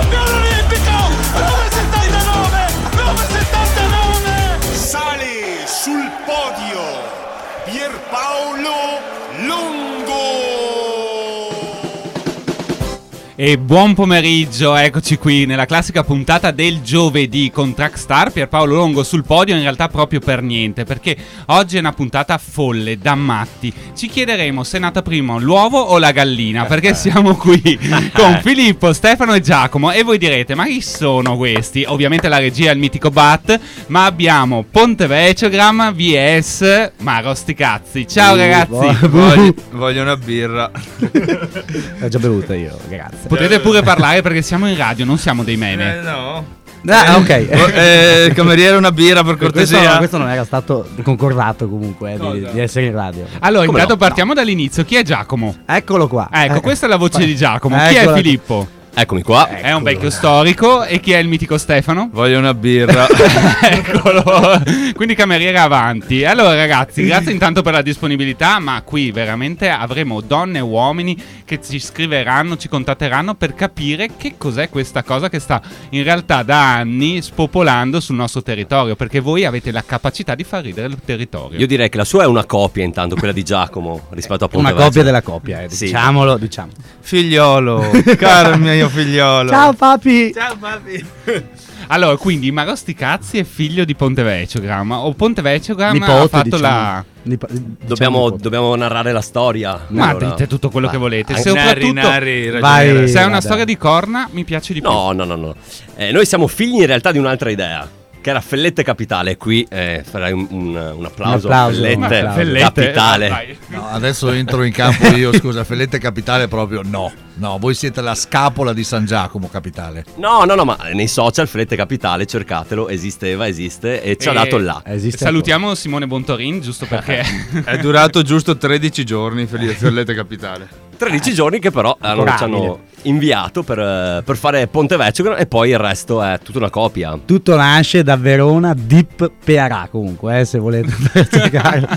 You've got E buon pomeriggio, eccoci qui nella classica puntata del giovedì con Trackstar Pierpaolo Longo sul podio, in realtà proprio per niente, perché oggi è una puntata folle, da matti. Ci chiederemo se è nata prima l'uovo o la gallina, perché siamo qui con Filippo, Stefano e Giacomo e voi direte, ma chi sono questi? Ovviamente la regia è il mitico Bat, ma abbiamo Ponte Veciogram vs Maro Sticazzi. Ciao ragazzi! Voglio, voglio una birra. L'ho già bevuta io, grazie. Potete pure parlare perché siamo in radio, non siamo dei meme. Eh, no. Ah, ok. Eh, cameriere una birra per questo, cortesia. questo non era stato concordato comunque eh, di, di essere in radio. Allora, Come intanto no? partiamo dall'inizio. Chi è Giacomo? Eccolo qua. Ecco, Eh, questa è la voce di Giacomo. Chi è Filippo? Eccomi qua. È un vecchio storico. E chi è il mitico Stefano? Voglio una birra. Eccolo. Quindi cameriere avanti. Allora, ragazzi, grazie intanto per la disponibilità. Ma qui veramente avremo donne e uomini che ci scriveranno, ci contatteranno per capire che cos'è questa cosa che sta in realtà da anni spopolando sul nostro territorio. Perché voi avete la capacità di far ridere il territorio. Io direi che la sua è una copia intanto, quella di Giacomo rispetto a Ponte Una Vecchio. copia della copia, eh, Sì. diciamolo, diciamo. Figliolo, caro mio figliolo. Ciao papi. Ciao papi. Allora, quindi Marosti Cazzi è figlio di Ponte Vecchiogram. O Ponte Vecchiogram ha fatto diciamo. la. Nipo- diciamo Dobbiamo, dobbiamo narrare la storia. Ma Allora- dite tutto quello che volete. Anche- Soprattutto, Narri, narri, Vai. ragioniere. se è una Vada. storia di corna, mi piace di più. No, no, no, no. Eh, noi siamo figli in realtà di un'altra idea. Che era Fellette Capitale. Qui eh, farei un, un- un applauso, Un applauso, Fellette, un applauso. Fellette, Capitale. vai. No, adesso entro in campo io, scusa, Fellette Capitale proprio no. No, voi siete la scapola di San Giacomo Capitale. No, no, no, ma nei social Fellette Capitale, cercatelo, esisteva, esiste e ci ha dato là. Esiste Salutiamo Simone Bontorin, giusto perché. È durato giusto 13 giorni, Fellette Capitale. 13 giorni che però hanno, ci hanno inviato per, eh, per fare Ponte Vecchio e poi il resto è tutta una copia. Tutto nasce da Verona Deep Pearà comunque, eh, se volete spiegare.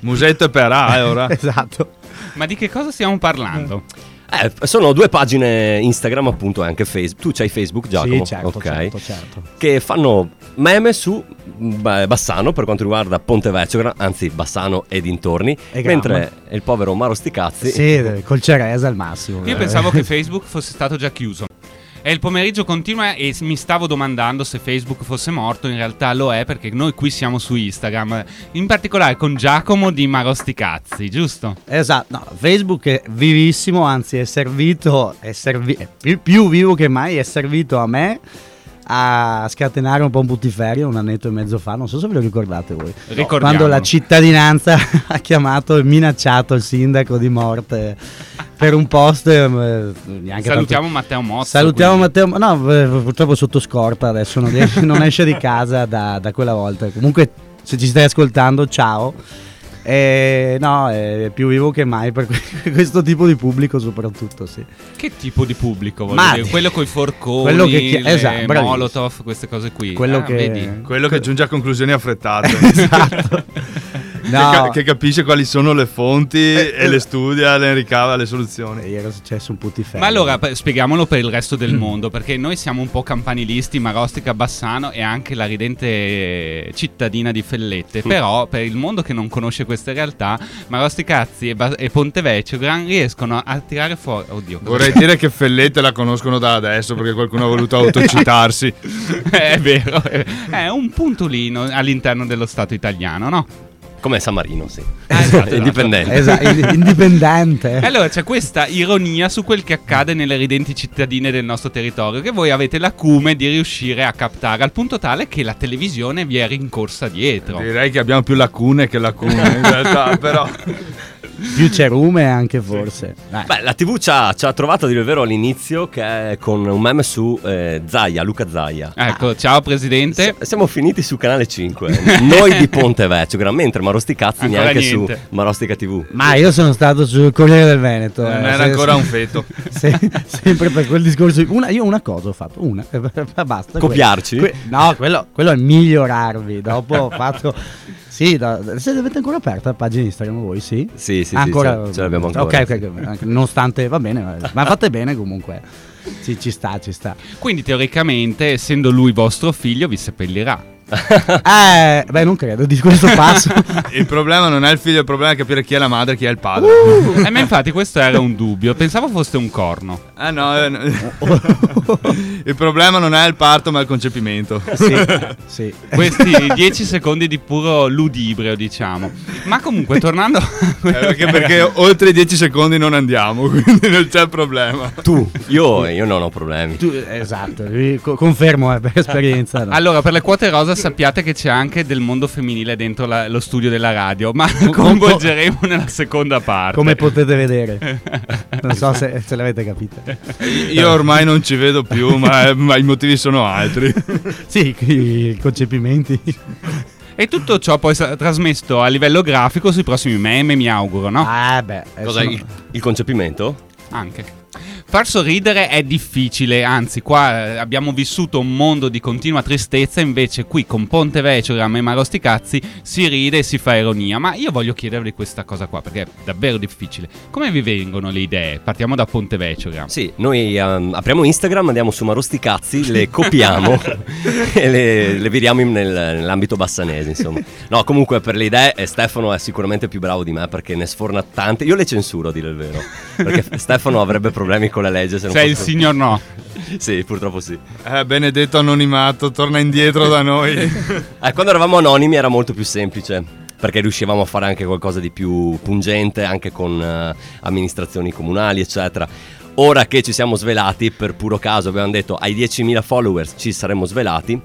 Musetto e Perà, eh, ora. esatto. Ma di che cosa stiamo parlando? Eh, sono due pagine Instagram appunto e anche Facebook. Tu c'hai Facebook Giacomo? Sì, certo, ok. certo, certo. Che fanno meme su beh, Bassano per quanto riguarda Ponte Vecchio, anzi Bassano e dintorni, E mentre il povero Maro Sticazzi Sì, col Ceresa al massimo. Io pensavo che Facebook fosse stato già chiuso. E il pomeriggio continua e mi stavo domandando se Facebook fosse morto, in realtà lo è perché noi qui siamo su Instagram, in particolare con Giacomo di Marosticazzi, giusto? Esatto, no, Facebook è vivissimo, anzi è servito, è servi- è più, più vivo che mai, è servito a me a scatenare un po' un puttiferio un annetto e mezzo fa, non so se ve lo ricordate voi. Ricordiamo. Quando la cittadinanza ha chiamato e minacciato il sindaco di morte per un post. eh, Salutiamo tanto- Matteo Mozzo. Salutiamo quindi. Matteo, no, purtroppo sotto scorta adesso non esce, non esce di casa da, da quella volta. Comunque, se ci stai ascoltando, ciao. Eh, no, è più vivo che mai per que- questo tipo di pubblico, soprattutto. Sì. Che tipo di pubblico? voglio Ma- dire? quello con i forconi, quello che chi- esatto, molotov, queste cose qui. Quello Ah, che- vedi? Quello che giunge a conclusioni affrettate. esatto. No. che capisce quali sono le fonti e le studia, le ricava le soluzioni. Ieri era successo un putiferro. Ma allora spieghiamolo per il resto del mondo, perché noi siamo un po' campanilisti, Marostica, Bassano e anche la ridente cittadina di Fellette. Però per il mondo che non conosce queste realtà, Marosticazzi e, Ba- e Pontevecchio Gran riescono a tirare fuori. Oddio, Vorrei dire che Fellette la conoscono da adesso perché qualcuno ha voluto autocitarsi. è vero, è è un puntolino all'interno dello Stato italiano, no? Come San Marino, sì. esatto. Indipendente. Esatto, ind- indipendente. Allora c'è questa ironia su quel che accade nelle ridenti cittadine del nostro territorio, che voi avete l'acume di riuscire a captare, al punto tale che la televisione vi è rincorsa dietro. Direi che abbiamo più lacune che lacune in realtà, però... Più cerume anche forse. Dai. Beh, la TV ci ha, ci ha trovato a dire il vero all'inizio che è con un meme su eh, Zaia, Luca Zaia. Ecco, ciao presidente. S- siamo finiti su Canale 5. Noi di Ponte Vecchio, mentre Marosti Cazzi Ancora neanche niente. su Marostica TV. Ma io sono stato sul Corriere del Veneto. Non eh, era se- ancora se- un feto. se- sempre per quel discorso. Una, io una cosa ho fatto, una. basta. Copiarci? Que- no, quello, quello è migliorarvi. Dopo ho fatto. Sì, da- se avete ancora aperta la pagina Instagram voi, sì? Sì, sì, ancora, sì, ce, l'abbiamo ancora. Ok, ok, nonostante va bene, ma- fate bene comunque. Sì, ci sta, ci sta. Quindi teoricamente, essendo lui vostro figlio, vi seppellirà. Eh, beh, non credo di questo passo. Il problema non è il figlio, il problema è capire chi è la madre e chi è il padre. Eh, ma infatti questo era un dubbio. Pensavo fosse un corno. Ah no, eh, no. il problema non è il parto ma il concepimento. sì, sì. Questi 10 secondi di puro ludibrio, diciamo. Ma comunque, tornando. Eh, perché, perché oltre i 10 secondi non andiamo, quindi non c'è problema. Tu, io, io non ho problemi. Tu- esatto, vi co- confermo eh, per esperienza. no. Allora, per le quote rosa sappiate che c'è anche del mondo femminile dentro la- lo studio della radio, ma lo coinvolgeremo nella seconda parte. Come potete vedere. Non so se, se l'avete capito. Io ormai non ci vedo più, ma, ma i motivi sono altri. Sì, i concepimenti. E tutto ciò poi sarà trasmesso a livello grafico sui prossimi meme, mi auguro, no? Ah, beh. eh, Cos'è sono- il, il concepimento? Anche. Far sorridere è difficile, anzi qua eh, abbiamo vissuto un mondo di continua tristezza, invece qui con Ponte Vecchio e Marosticazzi si ride e si fa ironia, ma io voglio chiedervi questa cosa qua perché è davvero difficile. Come vi vengono le idee? Partiamo da Ponte Vecchio, Gram. Sì, noi ehm, apriamo Instagram, andiamo su Marosticazzi, le copiamo e le, le viriamo nel- nell'ambito bassanese, insomma. No, comunque per le idee eh, Stefano è sicuramente più bravo di me perché ne sforna tante. Io le censuro, a dire il vero. Perché Stefano avrebbe problemi con la legge se non Sei il signor no. Sì, purtroppo sì. Eh, benedetto anonimato, torna indietro da noi. Eh, quando eravamo anonimi era molto più semplice. Perché riuscivamo a fare anche qualcosa di più pungente, anche con eh, amministrazioni comunali, eccetera. Ora che ci siamo svelati, per puro caso abbiamo detto ai 10.000 followers ci saremmo svelati,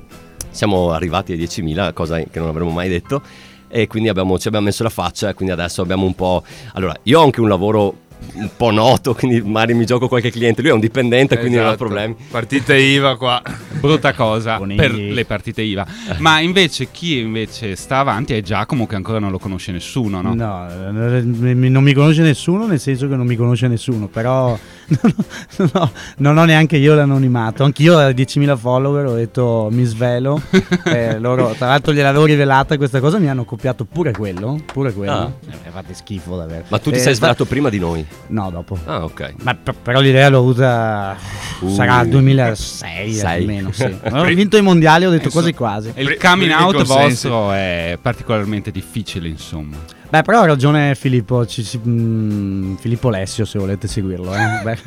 siamo arrivati ai 10.000, cosa che non avremmo mai detto, e quindi abbiamo- ci abbiamo messo la faccia e quindi adesso abbiamo un po'... Allora, io ho anche un lavoro un po' noto, quindi magari mi gioco qualche cliente, lui è un dipendente, quindi non ha Esatto. problemi. Partite IVA qua. Brutta cosa per le partite IVA. Ma invece chi invece sta avanti è Giacomo che ancora non lo conosce nessuno, no? No, eh, mi- non mi conosce nessuno, nel senso che non mi conosce nessuno, però no, no, non ho neanche io l'anonimato. Anch'io a 10.000 follower ho detto mi svelo. Eh, loro, tra l'altro, gliel'avevo rivelata questa cosa, mi hanno copiato pure quello. Pure quello. Ah. Eh, fate schifo davvero. Ma tu ti Eh, sei svelato prima di noi? No, dopo. Ah, ok. Ma p- però l'idea l'ho avuta. Uh. sarà 2006 Sei. almeno. Sì. Ho vinto i mondiali, ho detto quasi quasi. E il coming out vostro è particolarmente difficile, insomma. Beh, però ha ragione Filippo, ci si- mm, Filippo Lessio se volete seguirlo. eh.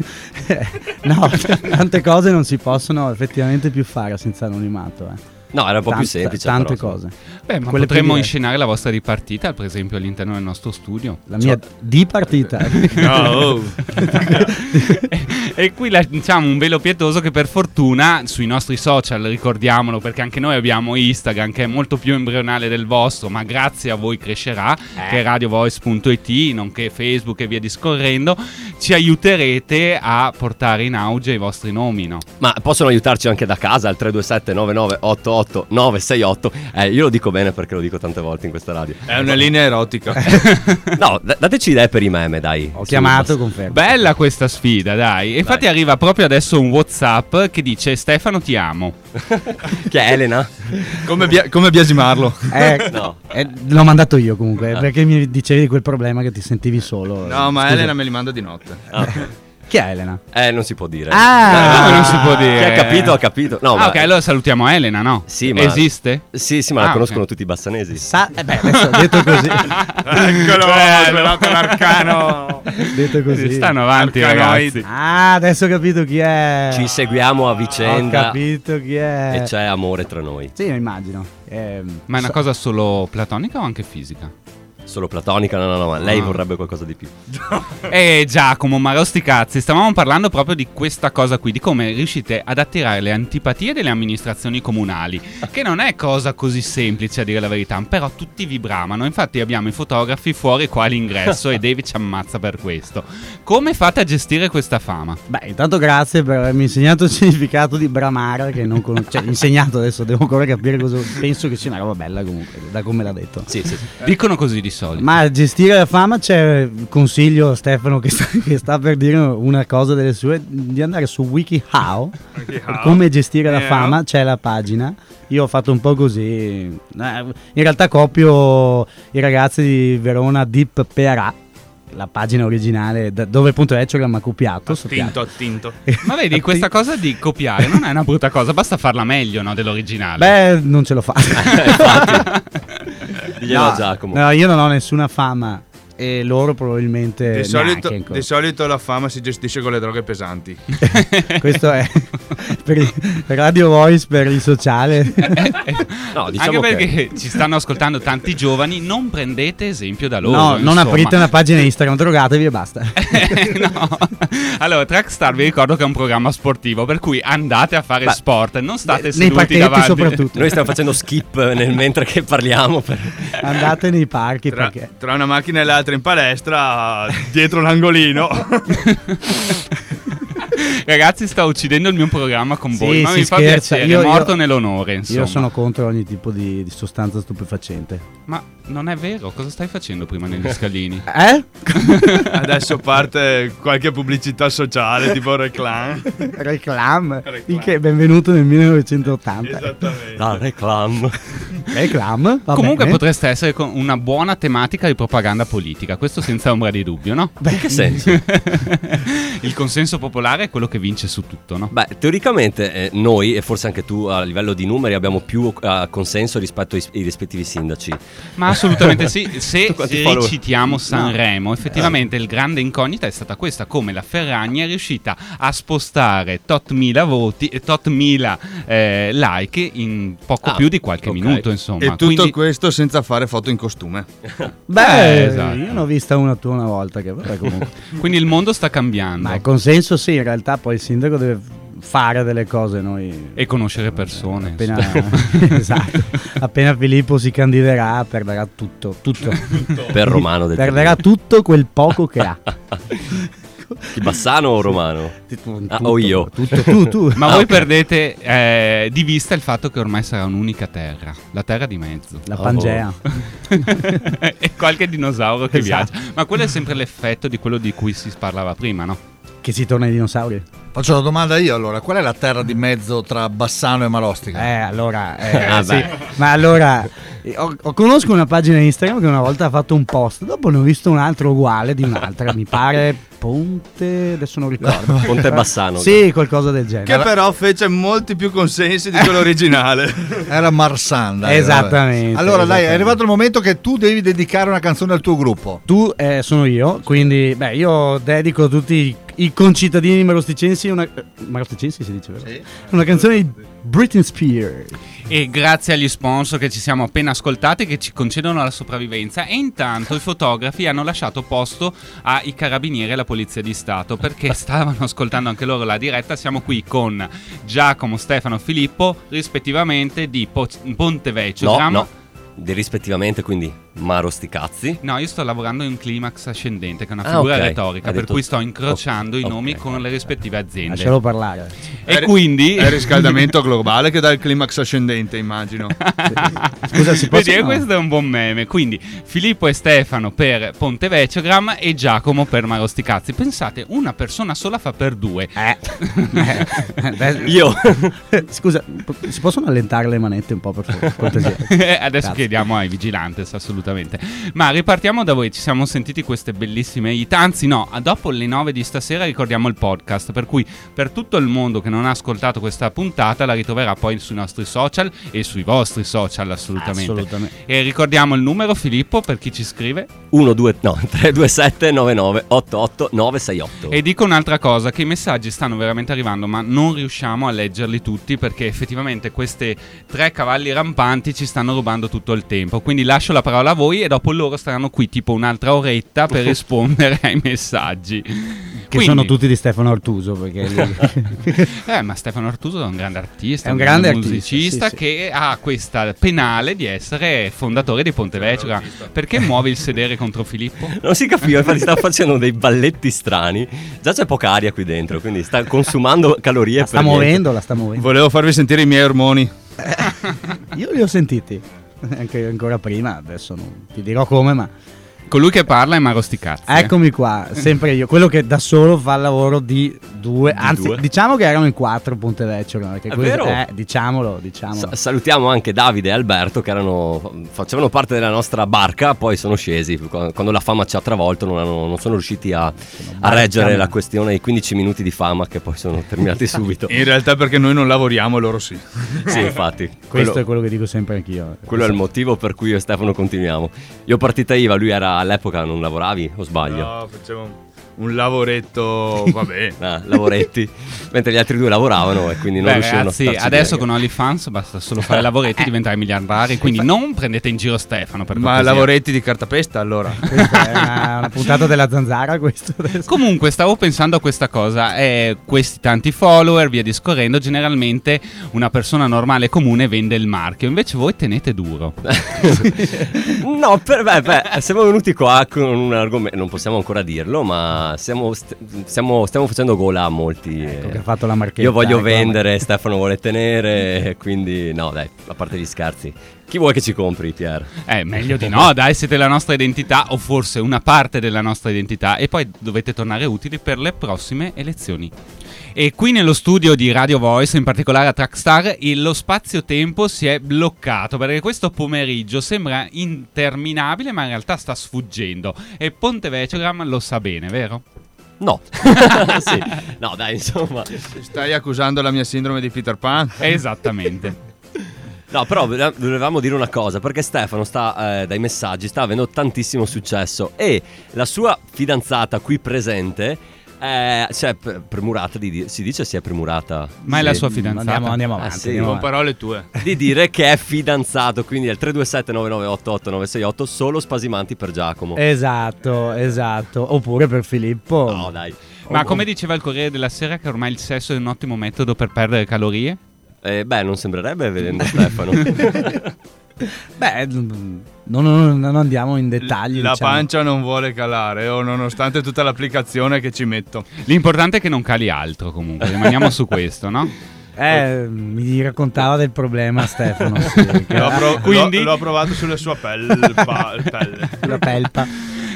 No, tante cose non si possono effettivamente più fare senza anonimato. eh. No, era un po' più Tante- semplice. Tante però, cose. Beh, ma Quelle potremmo più inscenare la vostra ripartita, per esempio, all'interno del nostro studio. La mia di partita. No, oh. e qui lanciamo un velo pietoso che per fortuna sui nostri social, ricordiamolo, perché anche noi abbiamo Instagram che è molto più embrionale del vostro, ma grazie a voi crescerà, che è radiovoice.it, nonché Facebook e via discorrendo. ci aiuterete a portare in auge i vostri nomi, no? Ma possono aiutarci anche da casa al 327 9988 968. Eh, io lo dico bene perché lo dico tante volte in questa radio. È una linea erotica. no, d- dateci idee per i meme, dai. Ho chiamato, confermo. Bella questa sfida, dai. Infatti arriva proprio adesso un WhatsApp che dice Stefano ti amo. Che è Elena? come, bia- come biasimarlo? Eh, No. eh, l'ho mandato io comunque, perché mi dicevi di quel problema che ti sentivi solo. No, ma Scusa. Elena me li manda di notte. Chi è Elena? Eh, non si può dire. Ah! Come non si può dire? Chi ha capito, ha capito. No, ah, ma- ok, allora salutiamo Elena, no? Sì, ma... Esiste? Sì, sì, ma la Ah, conoscono ok. tutti i bassanesi. Sa- eh beh, adesso detto così. Eccolo, svelato l'arcano. detto così. Stanno avanti, Arcanoid. ragazzi. Ah, adesso ho capito chi è. Ci seguiamo a Ho vicenda capito chi è. e c'è amore tra noi. Sì, immagino. Ehm, Ma è una so- cosa solo platonica o anche fisica? Solo platonica, no, no, no, ma lei Ah. vorrebbe qualcosa di più. Eh Giacomo, ma sti cazzi, stavamo parlando proprio di questa cosa qui, di come riuscite ad attirare le antipatie delle amministrazioni comunali, che non è cosa così semplice a dire la verità, però tutti vi bramano, infatti abbiamo i fotografi fuori qua all'ingresso e David ci ammazza per questo. Come fate a gestire questa fama? Beh, intanto grazie per avermi insegnato il significato di bramare, che non conosco. Cioè, insegnato adesso, devo ancora capire cosa. Penso che sia una roba bella comunque, da come l'ha detto. Sì, sì, sì. Dicono così di solito. Ma a gestire la fama c'è consiglio a Stefano che sta, che sta per dire una cosa delle sue di andare su WikiHow come gestire la Yeah. fama c'è la pagina. Io ho fatto un po' così. Eh, in realtà copio i ragazzi di Verona Deep PRA la pagina originale da- dove appunto Eciogram ha copiato. Attinto, attinto. Ma vedi, questa cosa di copiare non è una brutta cosa, basta farla meglio no, dell'originale. beh non ce l'ho fatta Diglielo no, a Giacomo. no, io non ho nessuna fama e loro probabilmente Di solito, di solito la fama si gestisce con le droghe pesanti. Questo è per, il- per Radio Voice, per il sociale. No, diciamo Anche che perché ci stanno ascoltando tanti giovani, non prendete esempio da loro. no, non insomma. aprite una pagina Instagram, drogatevi e basta. no. Allora, Trackstar vi ricordo che è un programma sportivo, per cui andate a fare Beh, sport, non state nei seduti davanti. soprattutto. noi stiamo facendo skip nel mentre che parliamo. Per... Andate nei parchi Tra, perché. tra una macchina e l'altra in palestra, dietro l'angolino. Ragazzi, sto uccidendo il mio programma con Sì, voi, ma mi fa scherza. piacere, Io- è morto io- nell'onore, insomma. Io sono contro ogni tipo di, di sostanza stupefacente. Ma non è vero, cosa stai facendo prima negli scalini? Eh? Adesso parte qualche pubblicità sociale, tipo reclam. Reclam. Il che benvenuto nel 1980. Esattamente. La reclam. Reclam. va Comunque bene. potreste essere con una buona tematica di propaganda politica, questo senza ombra di dubbio, no? In che senso? il consenso popolare è quello che vince su tutto, no? Beh, teoricamente eh, noi, e forse anche tu a livello di numeri, abbiamo più eh, consenso rispetto ai, ai rispettivi sindaci. Ma assolutamente sì, se follower? citiamo Sanremo, effettivamente il grande incognita è stata questa, come la Ferragni è riuscita a spostare tot mila voti e tot mila eh, like in poco Ah, più di qualche ok. minuto, insomma. E tutto Quindi- questo senza fare foto in costume. Beh, Eh, esatto. io ne ho vista una tua una volta. Che vabbè, comunque. Quindi il mondo sta cambiando. Ma il consenso sì, in realtà poi il sindaco deve fare delle cose. Noi E conoscere persone. appena, esatto. appena Filippo si candiderà perderà tutto, tutto. Per Romano del perderà tutto quel poco che ha. Chi Bassano o Romano? Tutto, Ah, o io? Tutto, tu, tu. Ma Ah, voi ok. perdete eh, di vista il fatto che ormai sarà un'unica terra, la terra di mezzo. La Oh. Pangea. e qualche dinosauro che Esatto. viaggia. Ma quello è sempre l'effetto di quello di cui si parlava prima, no? Che si torna ai dinosauri? Faccio una domanda io allora, qual è la terra di mezzo tra Bassano e Marostica? Eh, allora, eh, Ah, sì. ma allora, ho, ho- conosco una pagina Instagram che una volta ha fatto un post, dopo ne ho visto un altro uguale di un'altra, mi pare Ponte, adesso non ricordo. Ponte Bassano. Sì, qualcosa del genere. Che però fece molti più consensi di quello originale. Era Marsan. dai, Esattamente, vabbè. Allora, dai, esattamente. è arrivato il momento che tu devi dedicare una canzone al tuo gruppo. Tu eh, sono io, quindi beh, io dedico tutti i, concittadini marosticensi una eh, marosticensi si dice vero? Una canzone di Britney Spears. E grazie agli sponsor che ci siamo appena ascoltati che ci concedono la sopravvivenza e intanto i fotografi hanno lasciato posto ai carabinieri e alla polizia di Stato perché stavano ascoltando anche loro la diretta. Siamo qui con Giacomo, Stefano, Filippo rispettivamente di Po- Pontevecchio. No, Gramo- no. Di rispettivamente, quindi Maro Sticazzi. No, io sto lavorando in un climax ascendente, che è una Ah, figura ok. retorica, Ha per detto- cui sto incrociando i ok, nomi ok. con le rispettive aziende. Lascialo parlare. E È- quindi... È il riscaldamento globale che dà il climax ascendente, immagino. Scusa, si Vedi, possono... e questo è un buon meme. Quindi Filippo e Stefano per Ponte Vecchiogram e Giacomo per Marosticazzi. Pensate, una persona sola fa per due. Eh. Eh, Io. Scusa, si possono allentare le manette un po' per cortesia? Eh, Adesso Grazie. Chiediamo ai vigilantes, assolutamente. Ma ripartiamo da voi. Ci siamo sentiti queste bellissime hit. Anzi, no, dopo le 9 di stasera ricordiamo il podcast. Per cui, per tutto il mondo che non ha ascoltato questa puntata, la ritroverà poi sui nostri social e sui vostri social, assolutamente. Assolutamente. E ricordiamo il numero, Filippo, per chi ci scrive. 1, 2, no, 327 99 88 968. E dico un'altra cosa, che i messaggi stanno veramente arrivando, ma non riusciamo a leggerli tutti perché effettivamente queste tre cavalli rampanti ci stanno rubando tutto il tempo. Quindi lascio la parola a voi e dopo loro staranno qui tipo un'altra oretta per rispondere ai messaggi. Che Quindi- sono tutti di Stefano Artuso. Perché Eh, ma Stefano Artuso è un grande artista, È un grande artista, musicista sì, sì. che ha questa penale di essere fondatore di Ponte Vecchio. Perché muovi il sedere contro Filippo? Non si capiva, infatti sta facendo dei balletti strani. Già c'è poca aria qui dentro, quindi sta consumando calorie la sta niente. muovendo, la sta muovendo. Volevo farvi sentire i miei ormoni. Io li ho sentiti. Anche ancora prima, adesso non ti dirò come, ma Colui che parla è Marosticazzi. eh. eccomi qua, sempre io, quello che da solo fa il lavoro di due, anzi due? diciamo che erano in quattro Ponte Vecchio, no? Perché È vero? eh, diciamolo, diciamolo. Sa- salutiamo anche Davide e Alberto che erano, facevano parte della nostra barca, poi sono scesi. Qu- Quando la fama ci ha travolto non, hanno- non sono riusciti a, a reggere la questione dei 15 minuti di fama che poi sono terminati subito. In realtà perché noi non lavoriamo e loro sì. Sì, infatti. Questo Quello, è quello che dico sempre anch'io. quello è il motivo per cui io e Stefano continuiamo. Io partita IVA, lui era all'epoca, non lavoravi o sbaglio? No, facevo un lavoretto, vabbè. Ah, lavoretti, mentre gli altri due lavoravano e quindi non Beh, riuscivano ragazzi, a starci adesso bene. con OnlyFans basta solo fare lavoretti e diventare miliardari. Quindi non prendete in giro Stefano. Per Ma cortesia. lavoretti di cartapesta allora. Questa è una, una puntata della zanzara questo adesso. Comunque, stavo pensando a questa cosa. eh, questi tanti follower, via discorrendo, generalmente una persona normale e comune vende il marchio. Invece voi tenete duro. No, per, beh, beh, siamo venuti qua con un argomento, non possiamo ancora dirlo, ma siamo, st- stiamo, stiamo facendo gola a molti. Ecco eh. che ha fatto la marchetta. Io voglio ecco, vendere, Stefano vuole tenere, quindi no, dai, a parte gli scherzi. Chi vuoi che ci compri, Pier? Eh, meglio di no, dai, siete la nostra identità, o forse una parte della nostra identità, e poi dovete tornare utili per le prossime elezioni. E qui nello studio di Radio Voice, in particolare a Trackstar, lo spazio-tempo si è bloccato perché questo pomeriggio sembra interminabile, ma in realtà sta sfuggendo. E Ponte Vecchiogram lo sa bene, vero? No. sì. No, dai, insomma. Stai accusando la mia sindrome di Peter Pan? Esattamente. No, però volevamo dire una cosa, perché Stefano sta, eh, dai messaggi, sta avendo tantissimo successo e la sua fidanzata qui presente, eh, cioè, pre- premurata di dire, si dice si è premurata? Ma è la sua fidanzata. Andiamo, andiamo Ah, avanti. sì, andiamo Con avanti. parole tue. Di dire che è fidanzato, quindi è il 327 9988 968 solo spasimanti per Giacomo. Esatto, esatto. Oppure per Filippo. No, dai. Ma come diceva il Corriere della Sera, che ormai il sesso è un ottimo metodo per perdere calorie? Eh, beh, non sembrerebbe vedendo Stefano. Beh, non, non- non andiamo in dettagli. La diciamo. pancia non vuole calare, oh, nonostante tutta l'applicazione che ci metto. L'importante è che non cali altro comunque, rimaniamo su questo, no? Eh, mi raccontava del problema Stefano. sì, L'ho, pro- Quindi- l'ho- l'ho provato sulla sua pelle. pelle. la pelpa.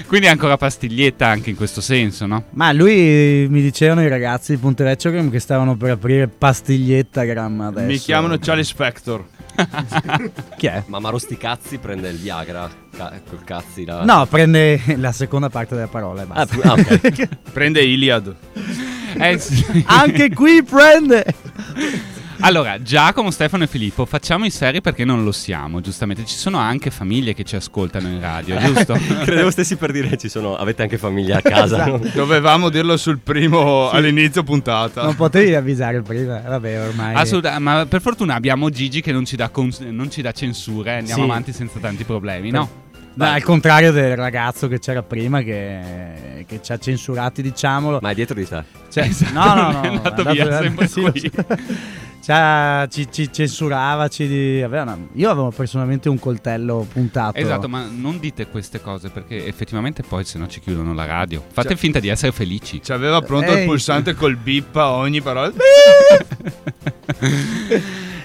Quindi è ancora pastiglietta anche in questo senso, no? Ma lui mi dicevano i ragazzi di Ponte Vecchio che stavano per aprire pastiglietta gramma adesso. Mi chiamano Charlie Spector. Chi è? Ma Marosticazzi prende il Viagra ca- col cazzi da... No, prende la seconda parte della parola e Ah, basta. pu- ah, ok. Prende Iliad. Eh, sì. Anche qui prende. Allora, Giacomo, Stefano e Filippo, facciamo i seri perché non lo siamo, giustamente. Ci sono anche famiglie che ci ascoltano in radio, giusto? Credevo stessi per dire ci sono avete anche famiglia a casa. no? Dovevamo dirlo sul primo all'inizio puntata. Non potevi avvisare prima. Vabbè, ormai. Assolutamente, ma per fortuna abbiamo Gigi che non ci dà, cons- non ci dà censura e andiamo Sì. avanti senza tanti problemi, no? No, al contrario del ragazzo che c'era prima che, che ci ha censurati, diciamolo. Ma è dietro di te. Cioè, Esatto, no, no, no. è andato via, sempre sì, qui. C'ha- ci, ci censurava, ci di- aveva una- io avevo personalmente un coltello puntato. Esatto, ma non dite queste cose perché effettivamente poi se no ci chiudono la radio. Fate Cioè- finta di essere felici. Ci aveva pronto Ehi. il pulsante col bip a ogni parola.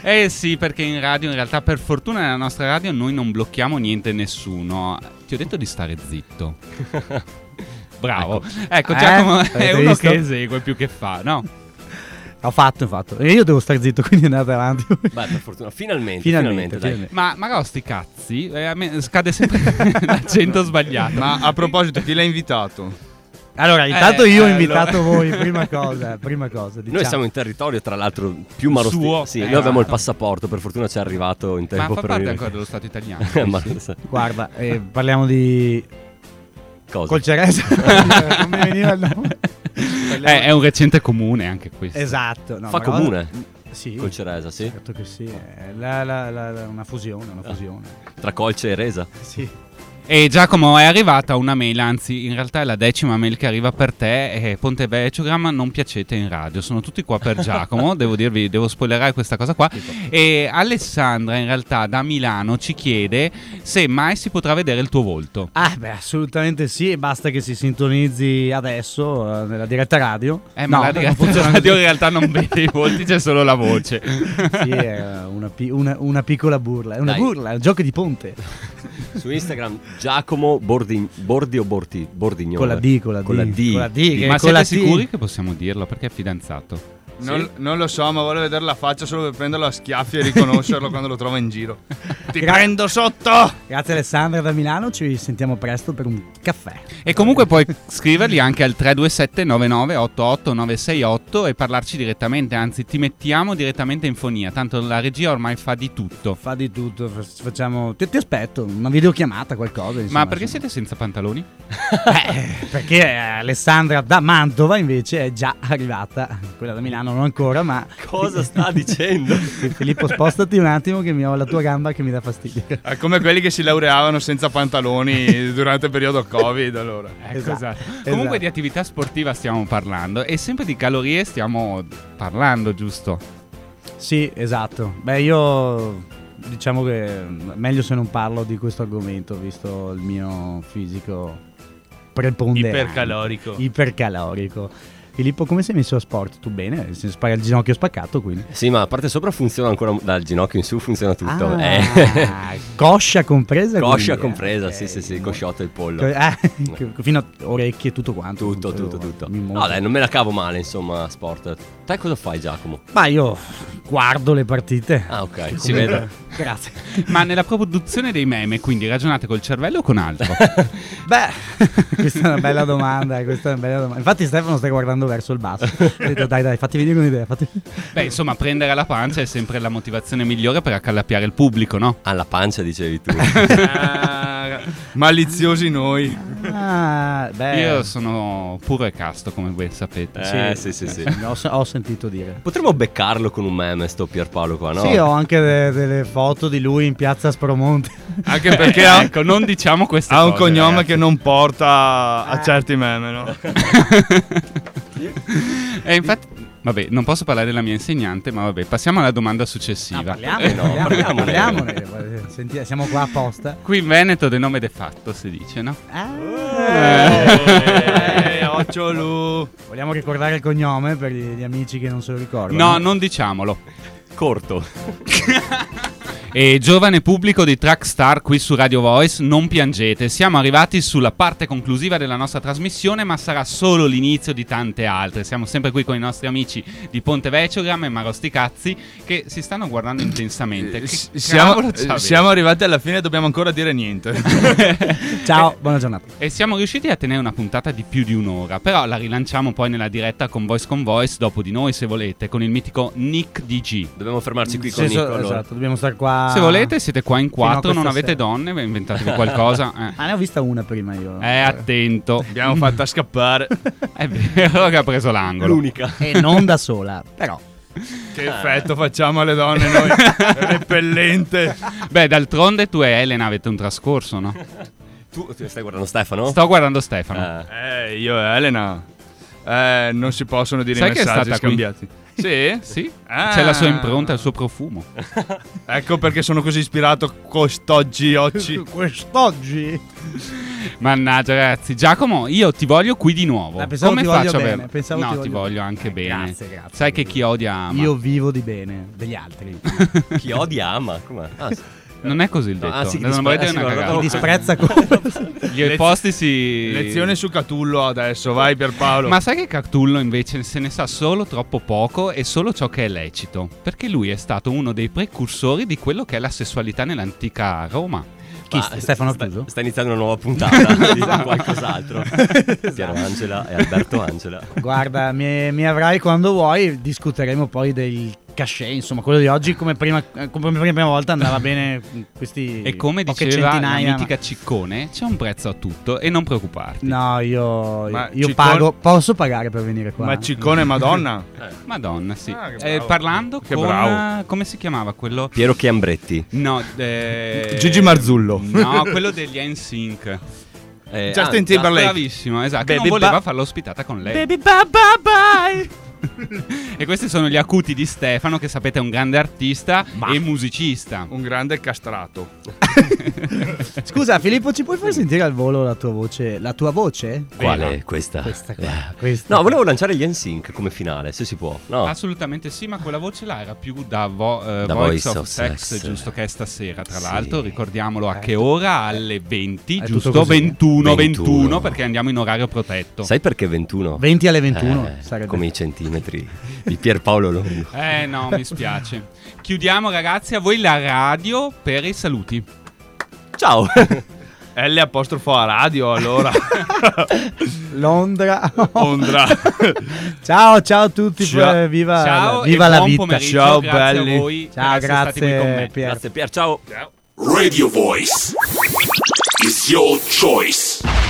Eh sì, perché in radio in realtà per fortuna nella nostra radio noi non blocchiamo niente e nessuno. Ti ho detto di stare zitto. Bravo. Ecco, Eh, Giacomo è avete uno visto? che esegue più che fa, no? Ho fatto, ho fatto. E io devo stare zitto, quindi andate avanti. Beh, per fortuna, finalmente, Finalmente, finalmente, dai. finalmente. Ma, ma sti cazzi, eh, scade sempre l'accento sbagliato. Ma a proposito, chi l'ha invitato? Allora, intanto Eh, io ho eh, invitato allora. voi, prima cosa, prima cosa. Diciamo. Noi siamo in territorio, tra l'altro, più marosti. Suo. Sì, Eh, noi abbiamo il esatto. passaporto, per fortuna ci è arrivato in Ma tempo fa per parte venire. ancora dello Stato italiano. Ma- Guarda, eh, parliamo di Cosa? col Ceresa. non mi veniva il nome. Eh, è un recente comune anche questo. Esatto. no, Fa ma cosa- comune? Sì. Col Ceresa, sì? Certo che sì. è la- la- la- la- una fusione, una fusione. Tra Colce e Resa? Sì. E Giacomo è arrivata una mail, anzi in realtà è la decima mail che arriva per te e Ponte Vecchiogram non piacete in radio, sono tutti qua per Giacomo, devo dirvi, devo spoilerare questa cosa qua. E Alessandra in realtà da Milano ci chiede se mai si potrà vedere il tuo volto. Ah, beh, assolutamente sì. Basta che si sintonizzi adesso eh, nella diretta radio. Eh, ma No, la diretta radio in realtà non vede i volti, c'è solo la voce. Sì, è una, pi- una- una piccola burla. È una Dai. burla, è un gioco di ponte. Su Instagram Giacomo Bordi, Bordi o Borti, Bordignone? Con la D, con la D. Con la D. Con la D, che Ma con la siete T- sicuri che possiamo dirlo? Perché è fidanzato. Non, non lo so, ma vuole vedere la faccia solo per prenderlo a schiaffi e riconoscerlo quando lo trova in giro. Ti Gra- prendo sotto! Grazie Alessandra da Milano, ci sentiamo presto per un caffè. E comunque puoi scriverli anche al 327 99 88 968 e parlarci direttamente, anzi ti mettiamo direttamente in fonia, tanto la regia ormai fa di tutto. Fa di tutto, fa- facciamo... Ti, ti aspetto, una videochiamata, qualcosa. insomma, Ma perché insomma. siete senza pantaloni? Eh, perché Alessandra da Mantova invece è già arrivata, quella da Milano non ancora, ma... Cosa sta dicendo? Filippo spostati un attimo che mi ho la tua gamba che mi dà fastidio. È come quelli che si laureavano senza pantaloni durante il periodo Covid. Allora. Ecco, Esatto, esatto. esatto. Comunque di attività sportiva stiamo parlando e sempre di calorie stiamo parlando, giusto? Sì, esatto. Beh, io diciamo che meglio se non parlo di questo argomento, visto il mio fisico preponderante. Ipercalorico. Ipercalorico. Filippo, come sei messo a sport? Tu bene? Si spara il ginocchio spaccato, quindi. Sì, ma la parte sopra funziona ancora dal ginocchio in su, funziona tutto. Ah, Eh. Coscia compresa? Coscia quindi, compresa, eh, sì, ok. sì, sì, cosciotto e il pollo. Eh, fino a orecchie, tutto quanto. Tutto, tutto, tutto. No, dai, non me la cavo male, insomma, sport. Te cosa fai, Giacomo? Ma io guardo le partite. Ah, ok, si Come- vede. Grazie. Ma nella produzione dei meme, quindi ragionate col cervello o con altro? Beh, questa è una bella domanda. Questa è una bella domanda. Infatti, Stefano sta guardando verso il basso. Detto, dai, dai, fatti venire un'idea. Fatti... Beh, insomma, prendere la pancia è sempre la motivazione migliore per accalappiare il pubblico, no? Alla pancia, dicevi tu. Maliziosi noi. Ah, beh. Io sono puro e casto, come voi sapete. Eh, sì, sì, sì. Ho, se- ho sentito dire. Potremmo beccarlo con un meme, sto Pierpaolo qua, no? Sì, ho anche de- delle foto di lui in piazza Spromonte. Anche perché ha, ecco, non diciamo queste ha un cose, cognome ragazzi. che non porta a certi meme, no? E infatti, vabbè, non posso parlare della mia insegnante, ma vabbè, passiamo alla domanda successiva. Parliamone, Eh, no, parliamone, parliamone. parliamone. Senti, siamo qua apposta. Qui in Veneto del nome de fatto si dice, no? Eh, occhiolo. Vogliamo ricordare il cognome per gli, gli amici che non se lo ricordano? No, non diciamolo. Corto. E giovane pubblico di Trackstar qui su Radio Voice, non piangete, siamo arrivati sulla parte conclusiva della nostra trasmissione, ma sarà solo l'inizio di tante altre. Siamo sempre qui con i nostri amici di Ponte Vecchiogram e Marosti Cazzi che si stanno guardando intensamente. Che S- Siamo, siamo arrivati alla fine, dobbiamo ancora dire niente. Ciao, buona giornata. E siamo riusciti a tenere una puntata di più di un'ora, però la rilanciamo poi nella diretta con Voice con Voice dopo di noi, se volete, con il mitico Nick DG. Dobbiamo fermarci qui Sì, con so- Nico, allora. Esatto, dobbiamo stare qua. Se volete, siete qua in quattro, non avete sera. donne, inventatevi qualcosa. Eh. Ah, ne ho vista una prima io. Eh, attento. Abbiamo fatta scappare. È vero che ha preso l'angolo. L'unica. E non da sola, però. Che effetto facciamo alle donne noi? Repellente. Beh, d'altronde tu e Elena avete un trascorso, no? Tu stai guardando Stefano? Sto guardando Stefano. Eh. Eh, io e Elena. Eh, non si possono dire Sai i che è messaggi stata qui? Sì? Sì. Ah. C'è la sua impronta, il suo profumo. Ecco perché sono così ispirato quest'oggi oggi. Quest'oggi. Mannaggia, ragazzi. Giacomo, io ti voglio qui di nuovo. Ah, Come ti voglio faccio a bene, aver- pensavo no, ti ti voglio voglio anche bene. Grazie, grazie. Sai che chi odia ama. Io vivo di bene degli altri. Chi odia ama. Com'è? Ah, sì. Non è così il No, detto. ah, sì, non volete una cagata. Chi disprezza come... Gli opposti si. Lezione su Catullo adesso, vai Pierpaolo. Ma sai che Catullo invece se ne sa solo troppo poco e solo ciò che è lecito? Perché lui è stato uno dei precursori di quello che è la sessualità nell'antica Roma. Chi? Ma Stefano sta, Chiuso? sta iniziando una nuova puntata di qualcos'altro. Piero Angela e Alberto Angela. Guarda, mi, mi avrai quando vuoi, discuteremo poi del cachet, insomma, quello di oggi come prima, eh, come prima volta andava bene questi E come diceva centinaia, la mitica Ciccone, c'è un prezzo a tutto e non preoccuparti. No, io, io Ciccone- pago, posso pagare per venire qua. Ma Ciccone Madonna? Madonna, sì. Ah, Eh, parlando Che con bravo. come si chiamava quello? Piero Chiambretti. No, eh, Gigi Marzullo. No, quello degli NSYNC. Eh, Justin ah, Timberlake. Bravissimo, esatto. Baby non voleva ba- farlo ospitata con lei. Baby bye bye bye. e questi sono gli acuti di Stefano, che sapete è un grande artista e musicista. Un grande castrato. Scusa, Filippo, ci puoi far sentire al volo la tua voce? La tua voce? Quale? Questa? Questa qua. Eh. Questa No, volevo lanciare gli NSYNC come finale, se si può. No. Assolutamente sì, ma quella voce là era più da, vo- eh, Da Voice, Voice of of Sex, Sex. giusto che è stasera. Tra Sì. l'altro, ricordiamolo a che ora? Alle 20, È giusto? tutto così. 21, 21, 21, perché andiamo in orario protetto. Sai perché 21? 20 alle 21 Eh, sarebbe. Come i centimetri di Pierpaolo Longo. Eh no, mi spiace. Chiudiamo ragazzi, a voi la radio per i saluti. Ciao! L apostrofo a radio allora. Londra. Ondra. ciao, ciao a tutti. Ciao. eh, Viva, Ciao viva la vita. Ciao, grazie belli. a voi Ciao, per essere stati qui con grazie me. Pier. Grazie Pier, ciao! Radio Voice is your choice.